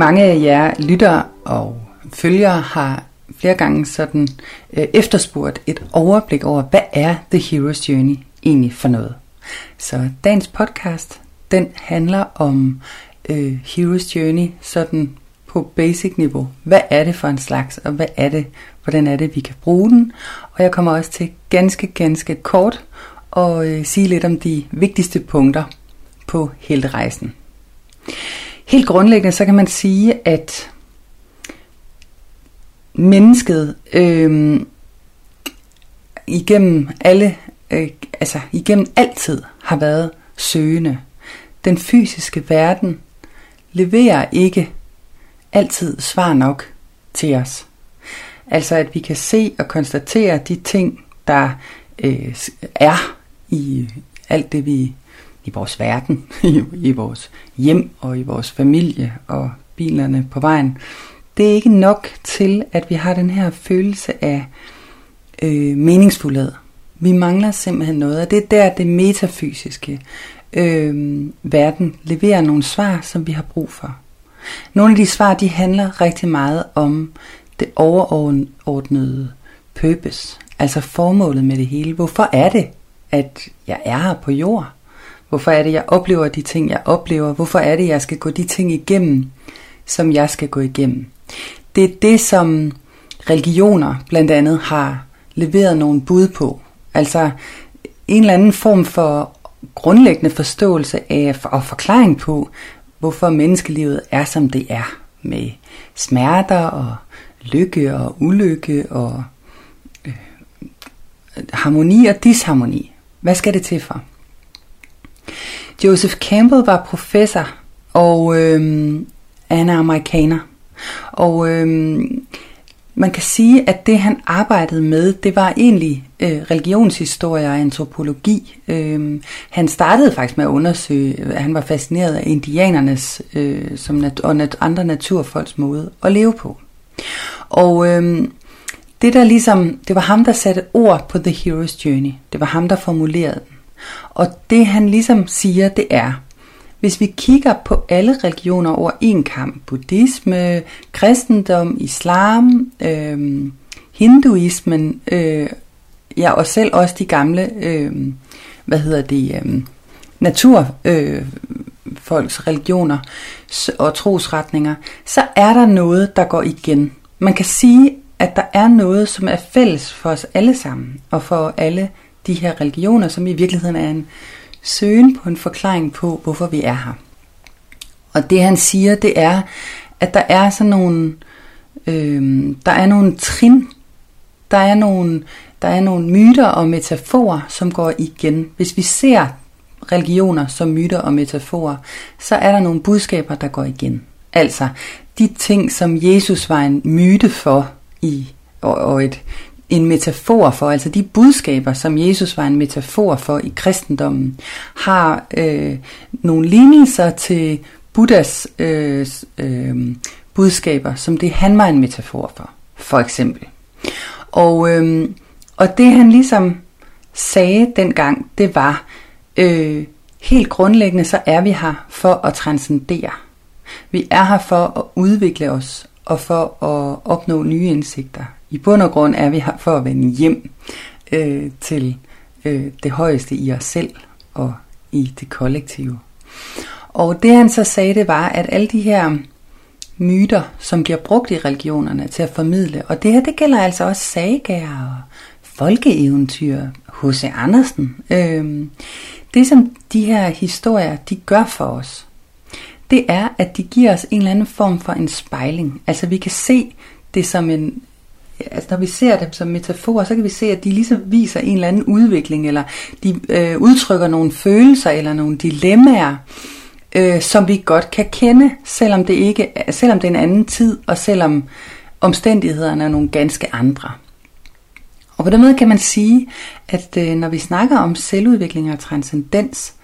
Mange af jer lytter og følgere har flere gange sådan øh, efterspurgt et overblik over, hvad er The Hero's Journey egentlig for noget. Så dagens podcast, den handler om øh, Hero's Journey sådan på basic niveau. Hvad er det for en slags, og hvad er det, hvordan er det, vi kan bruge den? Og jeg kommer også til ganske, ganske kort og øh, sige lidt om de vigtigste punkter på helterejsen. Helt grundlæggende så kan man sige, at mennesket øh, igennem alle, øh, altså igennem altid har været søgende. Den fysiske verden leverer ikke altid svar nok til os. Altså at vi kan se og konstatere de ting, der øh, er i alt det, vi i vores verden, i, i vores hjem og i vores familie og bilerne på vejen. Det er ikke nok til, at vi har den her følelse af øh, meningsfuldhed. Vi mangler simpelthen noget, og det er der, det metafysiske øh, verden leverer nogle svar, som vi har brug for. Nogle af de svar, de handler rigtig meget om det overordnede purpose, altså formålet med det hele. Hvorfor er det, at jeg er her på jord? Hvorfor er det, jeg oplever de ting, jeg oplever? Hvorfor er det, jeg skal gå de ting igennem, som jeg skal gå igennem? Det er det, som religioner blandt andet har leveret nogle bud på. Altså en eller anden form for grundlæggende forståelse af og forklaring på, hvorfor menneskelivet er, som det er. Med smerter og lykke og ulykke og øh, harmoni og disharmoni. Hvad skal det til for? Joseph Campbell var professor, og øh, han er amerikaner. Og øh, man kan sige, at det han arbejdede med, det var egentlig øh, religionshistorie og antropologi. Øh, han startede faktisk med at undersøge, at han var fascineret af indianernes øh, som nat- og nat- andre naturfolks måde at leve på. Og øh, det der ligesom, det var ham, der satte ord på The Hero's Journey. Det var ham, der formulerede den. Og det han ligesom siger, det er, hvis vi kigger på alle religioner over en kamp, buddhisme, kristendom, islam, øh, hinduismen, øh, ja og selv også de gamle, øh, hvad hedder det, øh, natur, øh, folks religioner og trosretninger, så er der noget, der går igen. Man kan sige, at der er noget, som er fælles for os alle sammen, og for alle de her religioner, som i virkeligheden er en søgen på en forklaring på, hvorfor vi er her. Og det han siger, det er, at der er sådan nogle, øh, der er nogle trin, der er nogle, der er nogle myter og metaforer, som går igen. Hvis vi ser religioner som myter og metaforer, så er der nogle budskaber, der går igen. Altså, de ting, som Jesus var en myte for i, og, og et, en metafor for, altså de budskaber, som Jesus var en metafor for i kristendommen, har øh, nogle lignelser til Buddhas øh, øh, budskaber, som det han var en metafor for, for eksempel. Og, øh, og det han ligesom sagde dengang, det var, øh, helt grundlæggende så er vi her for at transcendere. Vi er her for at udvikle os og for at opnå nye indsigter. I bund og grund er vi her for at vende hjem øh, til øh, det højeste i os selv og i det kollektive. Og det han så sagde, det var, at alle de her myter, som bliver brugt i religionerne til at formidle, og det her, det gælder altså også sagaer og folkeeventyr, H.C. Andersen. Øh, det som de her historier, de gør for os, det er, at de giver os en eller anden form for en spejling. Altså vi kan se det som en, altså når vi ser dem som metaforer, så kan vi se, at de ligesom viser en eller anden udvikling, eller de øh, udtrykker nogle følelser, eller nogle dilemmaer, øh, som vi godt kan kende, selvom det ikke, selvom det er en anden tid, og selvom omstændighederne er nogle ganske andre. Og på den måde kan man sige, at øh, når vi snakker om selvudvikling og transcendens,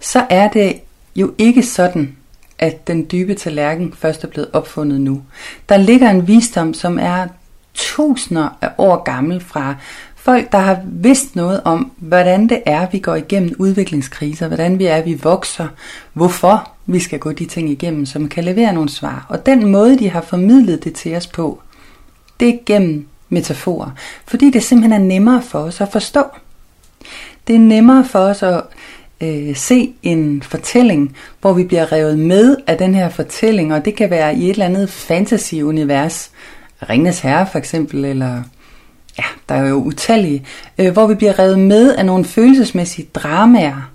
så er det jo ikke sådan, at den dybe tallerken først er blevet opfundet nu. Der ligger en visdom, som er tusinder af år gammel fra folk, der har vidst noget om, hvordan det er, vi går igennem udviklingskriser, hvordan vi er, vi vokser, hvorfor vi skal gå de ting igennem, som kan levere nogle svar. Og den måde, de har formidlet det til os på, det er gennem metaforer, fordi det simpelthen er nemmere for os at forstå. Det er nemmere for os at øh, se en fortælling, hvor vi bliver revet med af den her fortælling, og det kan være i et eller andet fantasy-univers, Ringnes Herre for eksempel, eller ja, der er jo utallige, øh, hvor vi bliver revet med af nogle følelsesmæssige dramaer.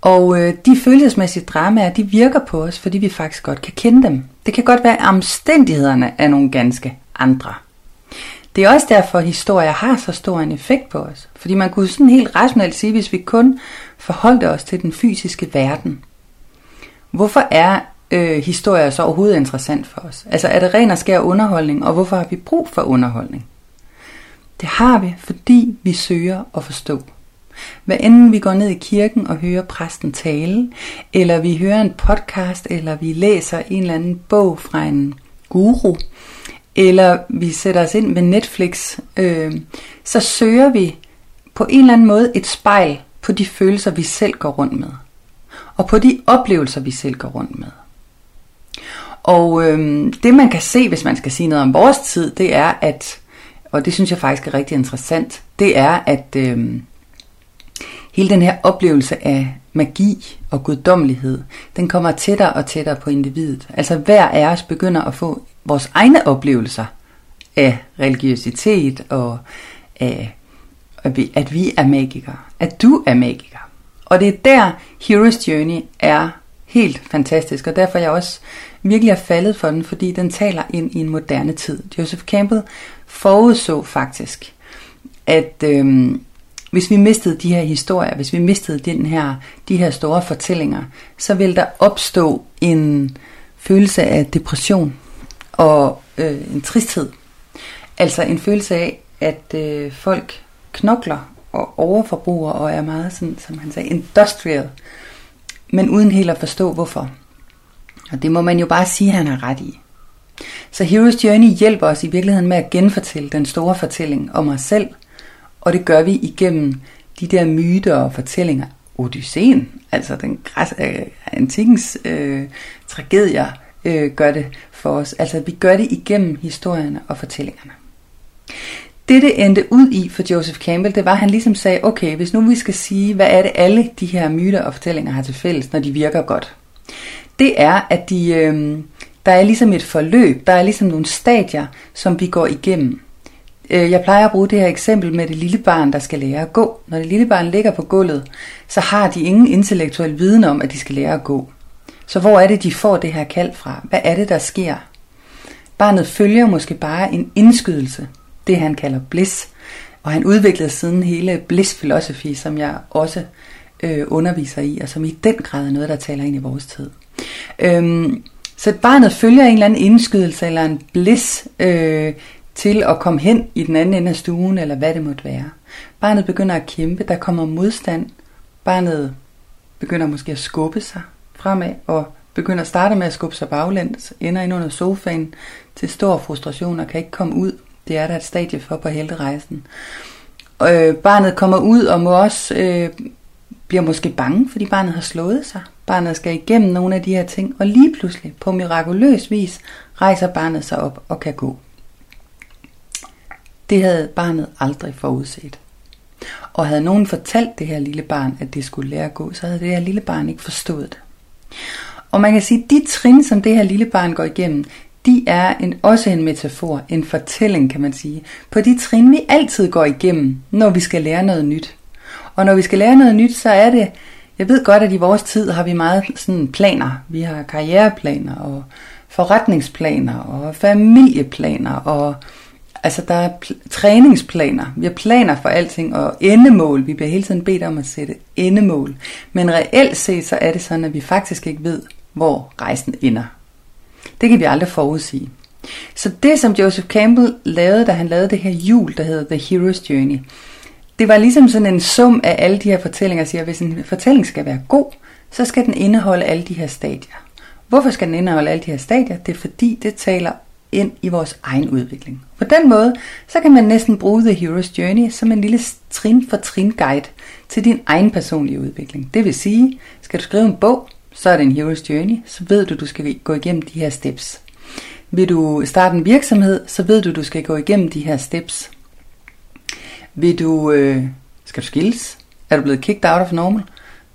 Og øh, de følelsesmæssige dramaer, de virker på os, fordi vi faktisk godt kan kende dem. Det kan godt være, at omstændighederne er nogle ganske andre. Det er også derfor, at historier har så stor en effekt på os. Fordi man kunne sådan helt rationelt sige, hvis vi kun forholdt os til den fysiske verden. Hvorfor er øh, historier så overhovedet interessant for os? Altså er det ren og skær underholdning, og hvorfor har vi brug for underholdning? Det har vi, fordi vi søger at forstå. Hvad enten vi går ned i kirken og hører præsten tale, eller vi hører en podcast, eller vi læser en eller anden bog fra en guru, eller vi sætter os ind med Netflix, øh, så søger vi på en eller anden måde et spejl på de følelser, vi selv går rundt med. Og på de oplevelser, vi selv går rundt med. Og øhm, det man kan se, hvis man skal sige noget om vores tid, det er, at, og det synes jeg faktisk er rigtig interessant, det er, at øhm, hele den her oplevelse af magi og guddommelighed, den kommer tættere og tættere på individet. Altså hver af os begynder at få vores egne oplevelser af religiøsitet og af, at vi, at vi er magikere. At du er magiker. Og det er der, Hero's Journey er helt fantastisk, og derfor er jeg også virkelig er faldet for den, fordi den taler ind i en moderne tid. Joseph Campbell forudså faktisk, at øhm, hvis vi mistede de her historier, hvis vi mistede den her, de her store fortællinger, så vil der opstå en følelse af depression og øh, en tristhed. Altså en følelse af, at øh, folk knokler og overforbruger og er meget sådan, som han sagde, industrial, men uden helt at forstå hvorfor. Og det må man jo bare sige, at han har ret i. Så Hero's Journey hjælper os i virkeligheden med at genfortælle den store fortælling om os selv, og det gør vi igennem de der myter og fortællinger. Odysseen, altså den græs, øh, antikens øh, tragedier, øh, gør det for os. Altså vi gør det igennem historierne og fortællingerne. Det det endte ud i for Joseph Campbell, det var, at han ligesom sagde, okay, hvis nu vi skal sige, hvad er det alle de her myter og fortællinger har til fælles, når de virker godt. Det er, at de, øh, der er ligesom et forløb, der er ligesom nogle stadier, som vi går igennem. Øh, jeg plejer at bruge det her eksempel med det lille barn, der skal lære at gå. Når det lille barn ligger på gulvet, så har de ingen intellektuel viden om, at de skal lære at gå. Så hvor er det, de får det her kald fra? Hvad er det, der sker? Barnet følger måske bare en indskydelse, det han kalder bliss, og han udviklede siden hele bliss philosophy, som jeg også øh, underviser i, og som i den grad er noget, der taler ind i vores tid. Øhm, så barnet følger en eller anden indskydelse eller en bliss øh, til at komme hen i den anden ende af stuen, eller hvad det måtte være. Barnet begynder at kæmpe, der kommer modstand. Barnet begynder måske at skubbe sig fremad og begynder at starte med at skubbe sig baglæns, ender ind under sofaen til stor frustration og kan ikke komme ud. Det er der et stadie for på helterejsen. Øh, barnet kommer ud og må også øh, bliver måske bange, fordi barnet har slået sig. Barnet skal igennem nogle af de her ting, og lige pludselig, på mirakuløs vis, rejser barnet sig op og kan gå. Det havde barnet aldrig forudset. Og havde nogen fortalt det her lille barn, at det skulle lære at gå, så havde det her lille barn ikke forstået det. Og man kan sige, at de trin, som det her lille barn går igennem, de er en, også en metafor, en fortælling kan man sige, på de trin, vi altid går igennem, når vi skal lære noget nyt. Og når vi skal lære noget nyt, så er det, jeg ved godt, at i vores tid har vi meget sådan planer. Vi har karriereplaner og forretningsplaner og familieplaner og Altså, der er pl- træningsplaner. Vi har planer for alting, og endemål. Vi bliver hele tiden bedt om at sætte endemål. Men reelt set, så er det sådan, at vi faktisk ikke ved, hvor rejsen ender. Det kan vi aldrig forudsige. Så det, som Joseph Campbell lavede, da han lavede det her jul, der hedder The Hero's Journey, det var ligesom sådan en sum af alle de her fortællinger, siger, hvis en fortælling skal være god, så skal den indeholde alle de her stadier. Hvorfor skal den indeholde alle de her stadier? Det er fordi, det taler ind i vores egen udvikling. På den måde, så kan man næsten bruge The Hero's Journey som en lille trin for trin guide til din egen personlige udvikling. Det vil sige, skal du skrive en bog, så er det en Hero's Journey, så ved du, du skal gå igennem de her steps. Vil du starte en virksomhed, så ved du, du skal gå igennem de her steps. Vil du, øh, skal du skilles? Er du blevet kicked out of normal?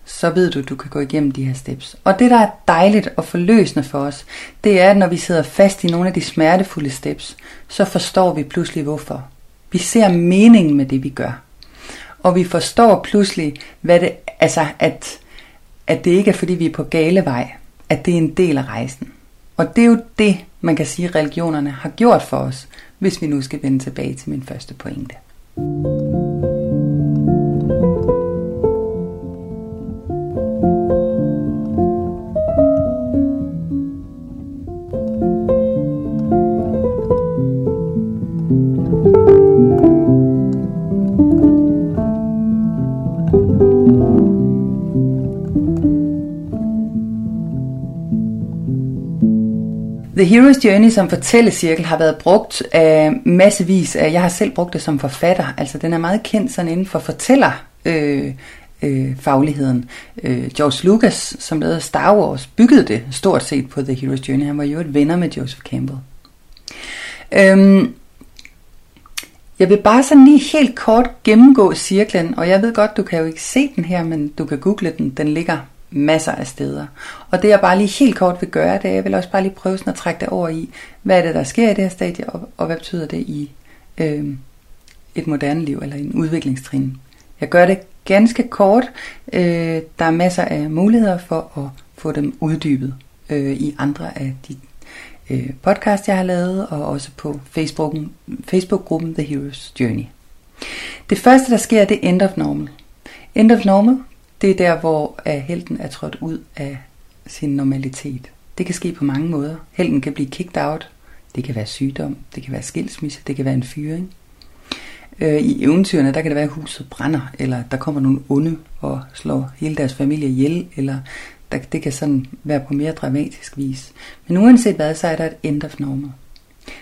så ved du, du kan gå igennem de her steps. Og det, der er dejligt og forløsende for os, det er, at når vi sidder fast i nogle af de smertefulde steps, så forstår vi pludselig hvorfor. Vi ser meningen med det, vi gør. Og vi forstår pludselig, hvad det, altså at, at det ikke er, fordi vi er på gale vej, at det er en del af rejsen. Og det er jo det, man kan sige, religionerne har gjort for os, hvis vi nu skal vende tilbage til min første pointe. Thank you. The Hero's Journey som fortællecirkel har været brugt af massevis af, jeg har selv brugt det som forfatter, altså den er meget kendt sådan inden for fortæller øh, øh, fagligheden. Øh, George Lucas, som lavede Star Wars, byggede det stort set på The Hero's Journey. Han var jo et venner med Joseph Campbell. Øhm, jeg vil bare sådan lige helt kort gennemgå cirklen, og jeg ved godt, du kan jo ikke se den her, men du kan google den. Den ligger masser af steder. Og det jeg bare lige helt kort vil gøre, det er, jeg vil også bare lige prøve sådan at trække det over i, hvad er det, der sker i det her stadie, og, og hvad betyder det i øh, et moderne liv, eller en udviklingstrin. Jeg gør det ganske kort. Øh, der er masser af muligheder for at få dem uddybet øh, i andre af de øh, podcast, jeg har lavet, og også på Facebooken, Facebook-gruppen The Hero's Journey. Det første, der sker, det er End of Normal. End of Normal, det er der, hvor uh, helten er trådt ud af sin normalitet. Det kan ske på mange måder. Helten kan blive kicked out. Det kan være sygdom, det kan være skilsmisse, det kan være en fyring. Øh, I eventyrene, der kan det være, at huset brænder, eller der kommer nogle onde og slår hele deres familie ihjel, eller der, det kan sådan være på mere dramatisk vis. Men uanset hvad, så er der et end of normal.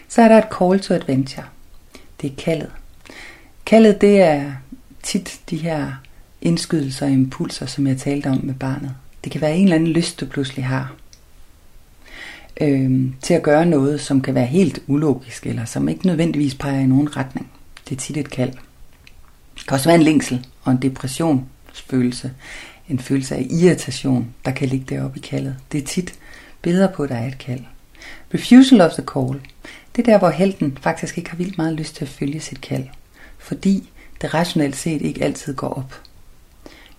Så er der et call to adventure. Det er kaldet. Kaldet, det er tit de her indskydelser og impulser, som jeg talte om med barnet. Det kan være en eller anden lyst, du pludselig har. Øhm, til at gøre noget, som kan være helt ulogisk, eller som ikke nødvendigvis peger i nogen retning. Det er tit et kald. Det kan også være en længsel og en depressionsfølelse. En følelse af irritation, der kan ligge deroppe i kaldet. Det er tit billeder på, at der er et kald. Refusal of the call. Det er der, hvor helten faktisk ikke har vildt meget lyst til at følge sit kald. Fordi det rationelt set ikke altid går op.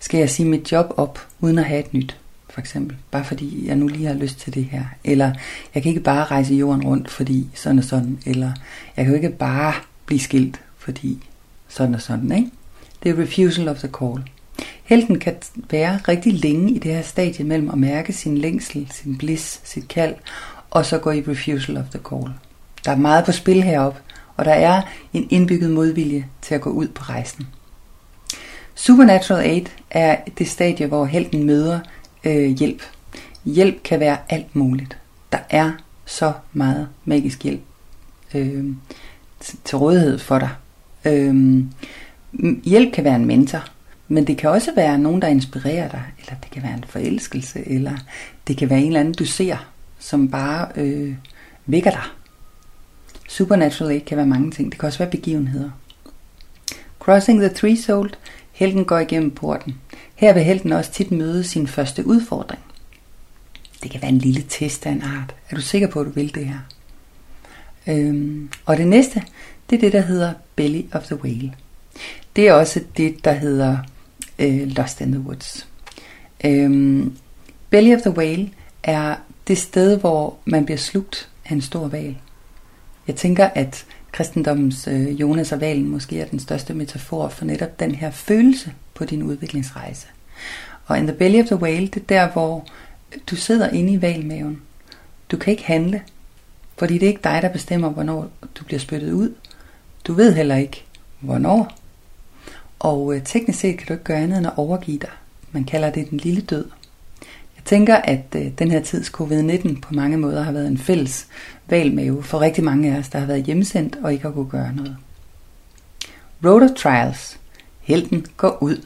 Skal jeg sige mit job op, uden at have et nyt? For eksempel. Bare fordi jeg nu lige har lyst til det her. Eller jeg kan ikke bare rejse jorden rundt, fordi sådan og sådan. Eller jeg kan jo ikke bare blive skilt, fordi sådan og sådan. Ikke? Det er refusal of the call. Helten kan være rigtig længe i det her stadie mellem at mærke sin længsel, sin bliss, sit kald, og så gå i refusal of the call. Der er meget på spil heroppe, og der er en indbygget modvilje til at gå ud på rejsen. Supernatural Aid er det stadie, hvor helten møder øh, hjælp. Hjælp kan være alt muligt. Der er så meget magisk hjælp øh, til rådighed for dig. Øh, hjælp kan være en mentor, men det kan også være nogen, der inspirerer dig, eller det kan være en forelskelse, eller det kan være en eller anden, du ser, som bare øh, vækker dig. Supernatural Aid kan være mange ting. Det kan også være begivenheder. Crossing the Threshold Helten går igennem porten. Her vil helten også tit møde sin første udfordring. Det kan være en lille test af en art. Er du sikker på, at du vil det her? Øhm, og det næste, det er det, der hedder Belly of the Whale. Det er også det, der hedder øh, Lost in the Woods. Øhm, Belly of the Whale er det sted, hvor man bliver slugt af en stor val. Jeg tænker, at kristendommens øh, Jonas og Valen måske er den største metafor for netop den her følelse på din udviklingsrejse. Og in the belly of the whale, det er der, hvor du sidder inde i valmaven. Du kan ikke handle, fordi det er ikke dig, der bestemmer, hvornår du bliver spyttet ud. Du ved heller ikke, hvornår. Og øh, teknisk set kan du ikke gøre andet end at overgive dig. Man kalder det den lille død. Jeg tænker, at øh, den her tids covid-19 på mange måder har været en fælles valmave for rigtig mange af os, der har været hjemsendt og ikke har kunne gøre noget. Road of Trials. Helten går ud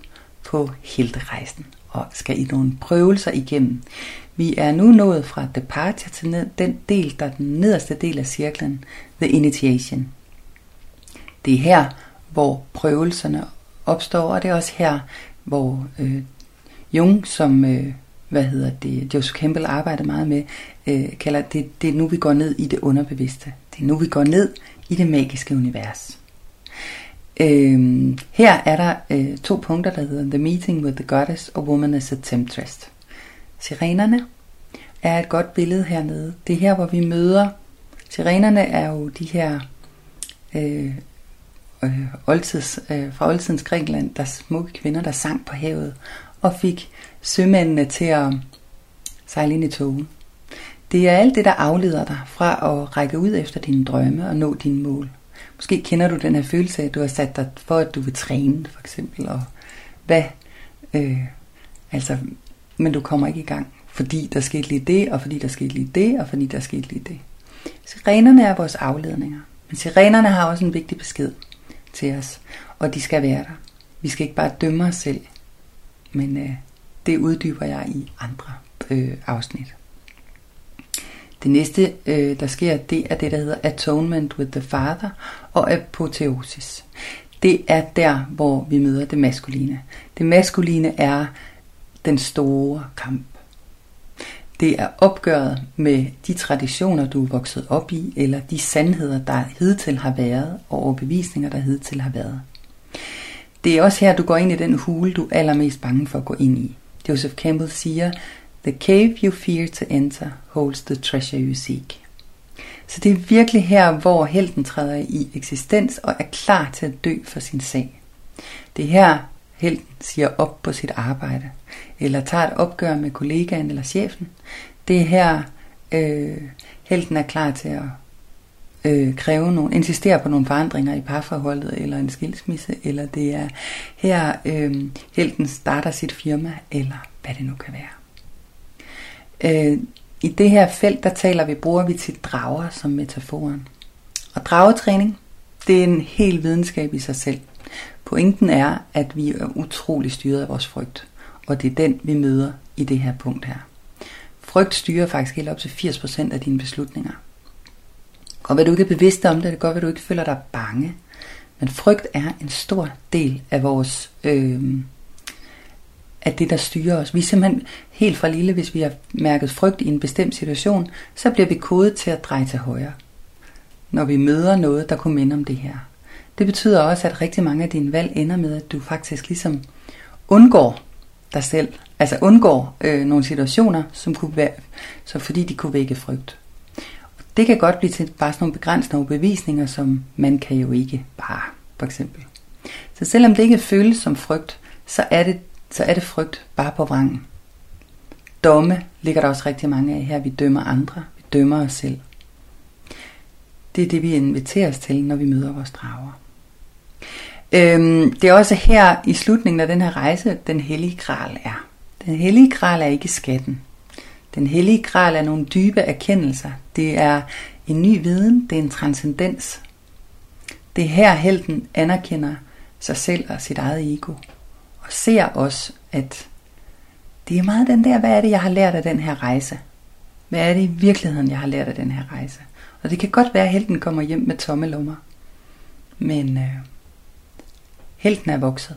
på helterejsen og skal i nogle prøvelser igennem. Vi er nu nået fra departure til den del, der er den nederste del af cirklen, the initiation. Det er her, hvor prøvelserne opstår, og det er også her, hvor øh, Jung, som øh, hvad hedder det, Joseph Campbell arbejder meget med, øh, kalder det, det er nu vi går ned i det underbevidste. Det er nu vi går ned i det magiske univers. Øh, her er der øh, to punkter, der hedder The Meeting with the Goddess og Woman as a Temptress. Sirenerne er et godt billede hernede. Det er her, hvor vi møder. Sirenerne er jo de her øh, øh, oldtids, øh, fra oldtidens Grækenland, der smukke kvinder, der sang på havet og fik sømændene til at sejle ind i togen. Det er alt det, der afleder dig fra at række ud efter dine drømme og nå dine mål. Måske kender du den her følelse af, at du har sat dig for, at du vil træne, for eksempel, og hvad, øh, altså, men du kommer ikke i gang, fordi der skete lige det, og fordi der skete lige det, og fordi der skete lige det. Sirenerne er vores afledninger, men sirenerne har også en vigtig besked til os, og de skal være der. Vi skal ikke bare dømme os selv, men øh, det uddyber jeg i andre øh, afsnit. Det næste, øh, der sker, det er det, der hedder Atonement with the Father og Apoteosis. Det er der, hvor vi møder det maskuline. Det maskuline er den store kamp. Det er opgøret med de traditioner, du er vokset op i, eller de sandheder, der hidtil har været, og overbevisninger, der hidtil har været. Det er også her, du går ind i den hule, du er allermest bange for at gå ind i. Joseph Campbell siger, The cave you fear to enter holds the treasure you seek. Så det er virkelig her, hvor helten træder i eksistens og er klar til at dø for sin sag. Det er her, helten siger op på sit arbejde, eller tager et opgør med kollegaen eller chefen. Det er her, øh, helten er klar til at øh, kræve nogle, insistere på nogle forandringer i parforholdet eller en skilsmisse, eller det er her øh, helten starter sit firma, eller hvad det nu kan være. Øh, I det her felt, der taler vi, bruger vi til drager som metaforen. Og dragetræning, det er en hel videnskab i sig selv. Pointen er, at vi er utrolig styret af vores frygt, og det er den, vi møder i det her punkt her. Frygt styrer faktisk helt op til 80% af dine beslutninger. Og hvad du ikke er bevidst om det, det kan godt være, du ikke føler dig bange. Men frygt er en stor del af vores, øh, af det der styrer os. Vi er simpelthen helt fra lille, hvis vi har mærket frygt i en bestemt situation, så bliver vi kodet til at dreje til højre. Når vi møder noget, der kunne minde om det her. Det betyder også, at rigtig mange af dine valg ender med, at du faktisk ligesom undgår dig selv. Altså undgår øh, nogle situationer, som kunne være, så fordi de kunne vække frygt. Det kan godt blive til bare sådan nogle begrænsende bevisninger, som man kan jo ikke bare, for eksempel. Så selvom det ikke føles som frygt, så er det, så er det frygt bare på vrangen. Domme ligger der også rigtig mange af her. Vi dømmer andre, vi dømmer os selv. Det er det, vi inviteres til, når vi møder vores drager. Øhm, det er også her i slutningen af den her rejse, den hellige gral er. Den hellige gral er ikke skatten. Den hellige gral er nogle dybe erkendelser. Det er en ny viden, det er en transcendens. Det er her helten anerkender sig selv og sit eget ego. Og ser også, at det er meget den der, hvad er det, jeg har lært af den her rejse? Hvad er det i virkeligheden, jeg har lært af den her rejse? Og det kan godt være, at helten kommer hjem med tomme lommer. Men øh, helten er vokset.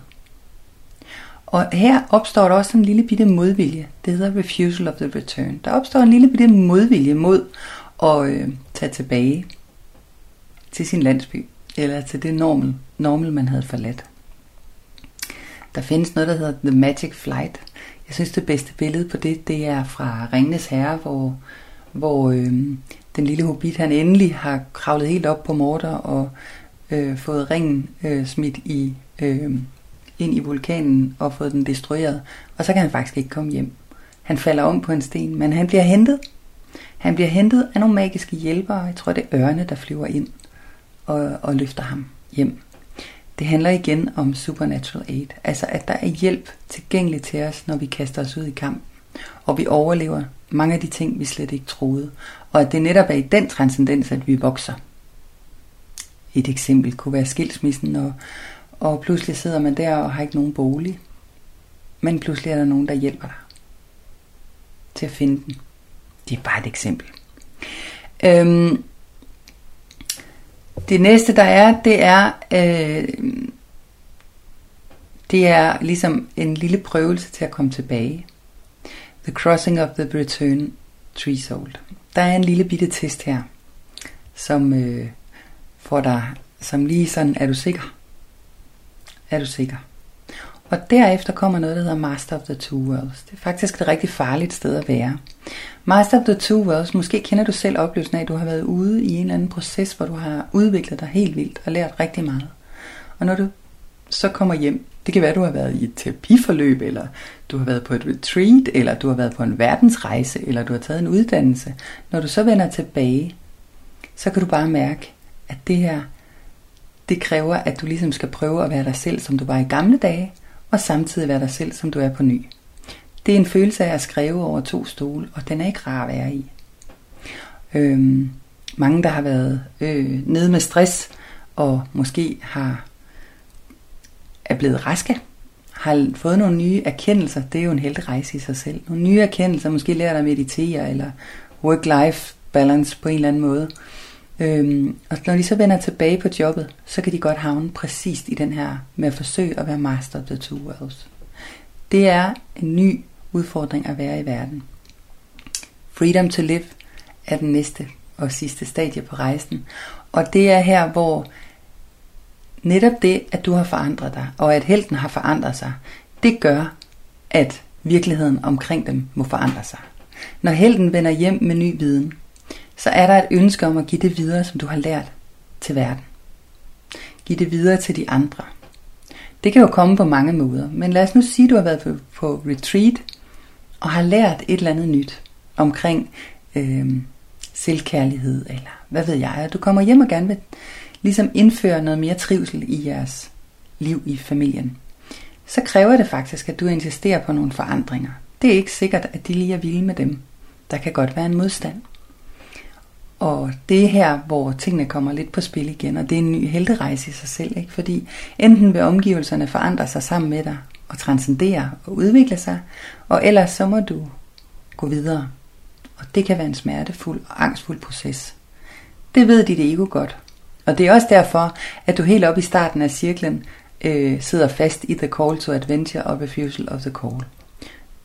Og her opstår der også en lille bitte modvilje. Det hedder refusal of the return. Der opstår en lille bitte modvilje mod at øh, tage tilbage til sin landsby, eller til det normal, normal man havde forladt. Der findes noget, der hedder The Magic Flight. Jeg synes, det bedste billede på det, det er fra Ringnes Herre, hvor, hvor øh, den lille hobbit, han endelig har kravlet helt op på morter og øh, fået ringen øh, smidt i, øh, ind i vulkanen og fået den destrueret. Og så kan han faktisk ikke komme hjem. Han falder om på en sten, men han bliver hentet. Han bliver hentet af nogle magiske hjælpere. Jeg tror, det er ørne, der flyver ind og, og løfter ham hjem. Det handler igen om supernatural aid, altså at der er hjælp tilgængelig til os, når vi kaster os ud i kamp, og vi overlever mange af de ting, vi slet ikke troede, og at det netop er i den transcendens, at vi vokser. Et eksempel kunne være skilsmissen, og, og pludselig sidder man der og har ikke nogen bolig, men pludselig er der nogen, der hjælper dig til at finde den. Det er bare et eksempel. Øhm, det næste der er, det er, øh, det er ligesom en lille prøvelse til at komme tilbage. The Crossing of the Return Threshold. Der er en lille bitte test her, som øh, får dig, som lige sådan, er du sikker? Er du sikker? Og derefter kommer noget, der hedder Master of the Two Worlds. Det er faktisk et rigtig farligt sted at være. Master of the Two Worlds, måske kender du selv oplevelsen af, at du har været ude i en eller anden proces, hvor du har udviklet dig helt vildt og lært rigtig meget. Og når du så kommer hjem, det kan være, at du har været i et terapiforløb, eller du har været på et retreat, eller du har været på en verdensrejse, eller du har taget en uddannelse. Når du så vender tilbage, så kan du bare mærke, at det her, det kræver, at du ligesom skal prøve at være dig selv, som du var i gamle dage, og samtidig være dig selv, som du er på ny. Det er en følelse af at skrive over to stole, og den er ikke rar at være i. Øhm, mange, der har været øh, nede med stress, og måske har er blevet raske, har fået nogle nye erkendelser, det er jo en heldig rejse i sig selv. Nogle nye erkendelser, måske lærer dig at meditere, eller work-life balance på en eller anden måde. Øhm, og når de så vender tilbage på jobbet, så kan de godt havne præcis i den her med at forsøge at være master of the two worlds. Det er en ny udfordring at være i verden. Freedom to live er den næste og sidste stadie på rejsen. Og det er her, hvor netop det, at du har forandret dig, og at helten har forandret sig, det gør, at virkeligheden omkring dem må forandre sig. Når helten vender hjem med ny viden, så er der et ønske om at give det videre, som du har lært til verden. Giv det videre til de andre. Det kan jo komme på mange måder, men lad os nu sige, at du har været på, på retreat og har lært et eller andet nyt omkring øh, selvkærlighed, eller hvad ved jeg, og du kommer hjem og gerne vil ligesom indføre noget mere trivsel i jeres liv i familien, så kræver det faktisk, at du insisterer på nogle forandringer. Det er ikke sikkert, at de lige er vilde med dem. Der kan godt være en modstand. Og det er her, hvor tingene kommer lidt på spil igen, og det er en ny helterejse i sig selv, ikke? fordi enten vil omgivelserne forandre sig sammen med dig, og transcendere og udvikle sig, og ellers så må du gå videre. Og det kan være en smertefuld og angstfuld proces. Det ved dit ego godt. Og det er også derfor, at du helt op i starten af cirklen øh, sidder fast i the call to adventure og refusal of the call.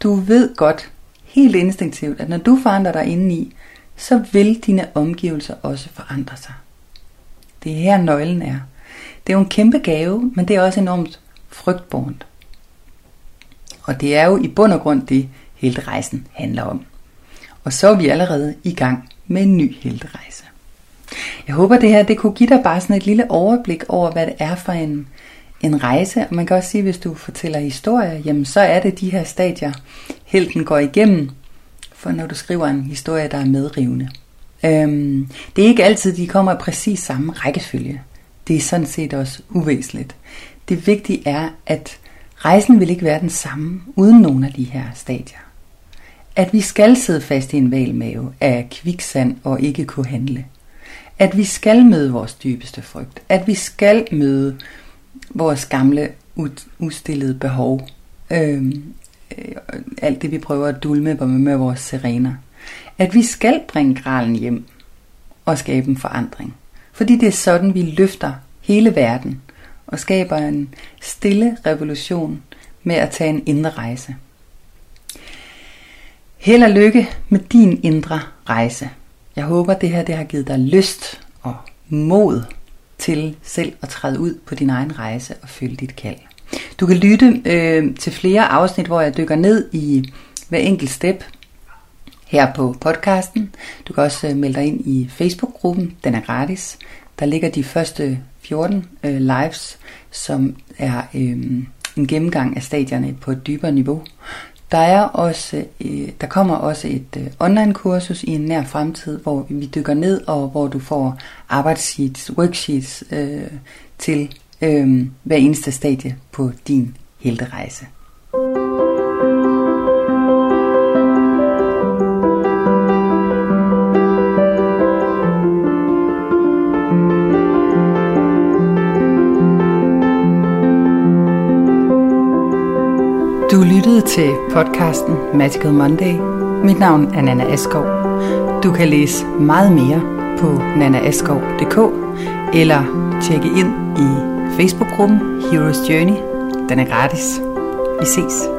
Du ved godt, helt instinktivt, at når du forandrer dig indeni, så vil dine omgivelser også forandre sig. Det er her nøglen er. Det er jo en kæmpe gave, men det er også enormt frygtbornt. Og det er jo i bund og grund det, hele rejsen handler om. Og så er vi allerede i gang med en ny helterejse. Jeg håber det her det kunne give dig bare sådan et lille overblik over, hvad det er for en, en rejse. Og man kan også sige, hvis du fortæller historier, jamen så er det de her stadier, helten går igennem, for når du skriver en historie, der er medrivende. Øhm, det er ikke altid, de kommer i præcis samme rækkefølge. Det er sådan set også uvæsentligt. Det vigtige er, at rejsen vil ikke være den samme uden nogen af de her stadier. At vi skal sidde fast i en valmave af kviksand og ikke kunne handle. At vi skal møde vores dybeste frygt. At vi skal møde vores gamle ustillede behov. Øhm, øh, alt det vi prøver at dulme med, med vores sirener. At vi skal bringe gralen hjem og skabe en forandring. Fordi det er sådan, vi løfter hele verden og skaber en stille revolution med at tage en indre rejse. Held og lykke med din indre rejse. Jeg håber, det her det har givet dig lyst og mod til selv at træde ud på din egen rejse og følge dit kald. Du kan lytte øh, til flere afsnit, hvor jeg dykker ned i hver enkelt step her på podcasten. Du kan også øh, melde dig ind i Facebook-gruppen, den er gratis. Der ligger de første 14 øh, lives, som er øh, en gennemgang af stadierne på et dybere niveau. Der er også, øh, der kommer også et øh, online kursus i en nær fremtid, hvor vi dykker ned og hvor du får arbejdssheets, worksheets øh, til øh, hver eneste stadie på din helterejse. Du lyttede til podcasten Magical Monday. Mit navn er Nana Askov. Du kan læse meget mere på nanaaskov.dk eller tjekke ind i Facebook-gruppen Heroes Journey. Den er gratis. Vi ses.